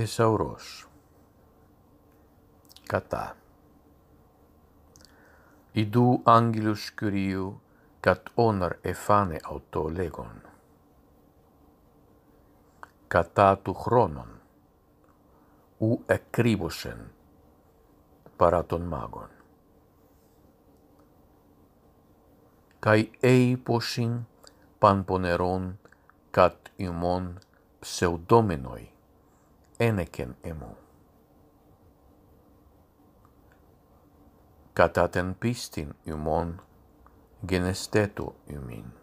Θησαυρός Κατά Ιδού άγγελος Κυρίου κατ όναρ εφάνε αυτό λέγον. Κατά του χρόνων ου εκρύβωσεν παρά magon. Kai Καί έυποσιν πανπονερών κατ ημών ψευδόμενοι eneken emu. Kataten pistin ymon, genestetu ymin.